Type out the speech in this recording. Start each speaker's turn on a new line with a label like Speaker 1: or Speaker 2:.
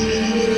Speaker 1: Música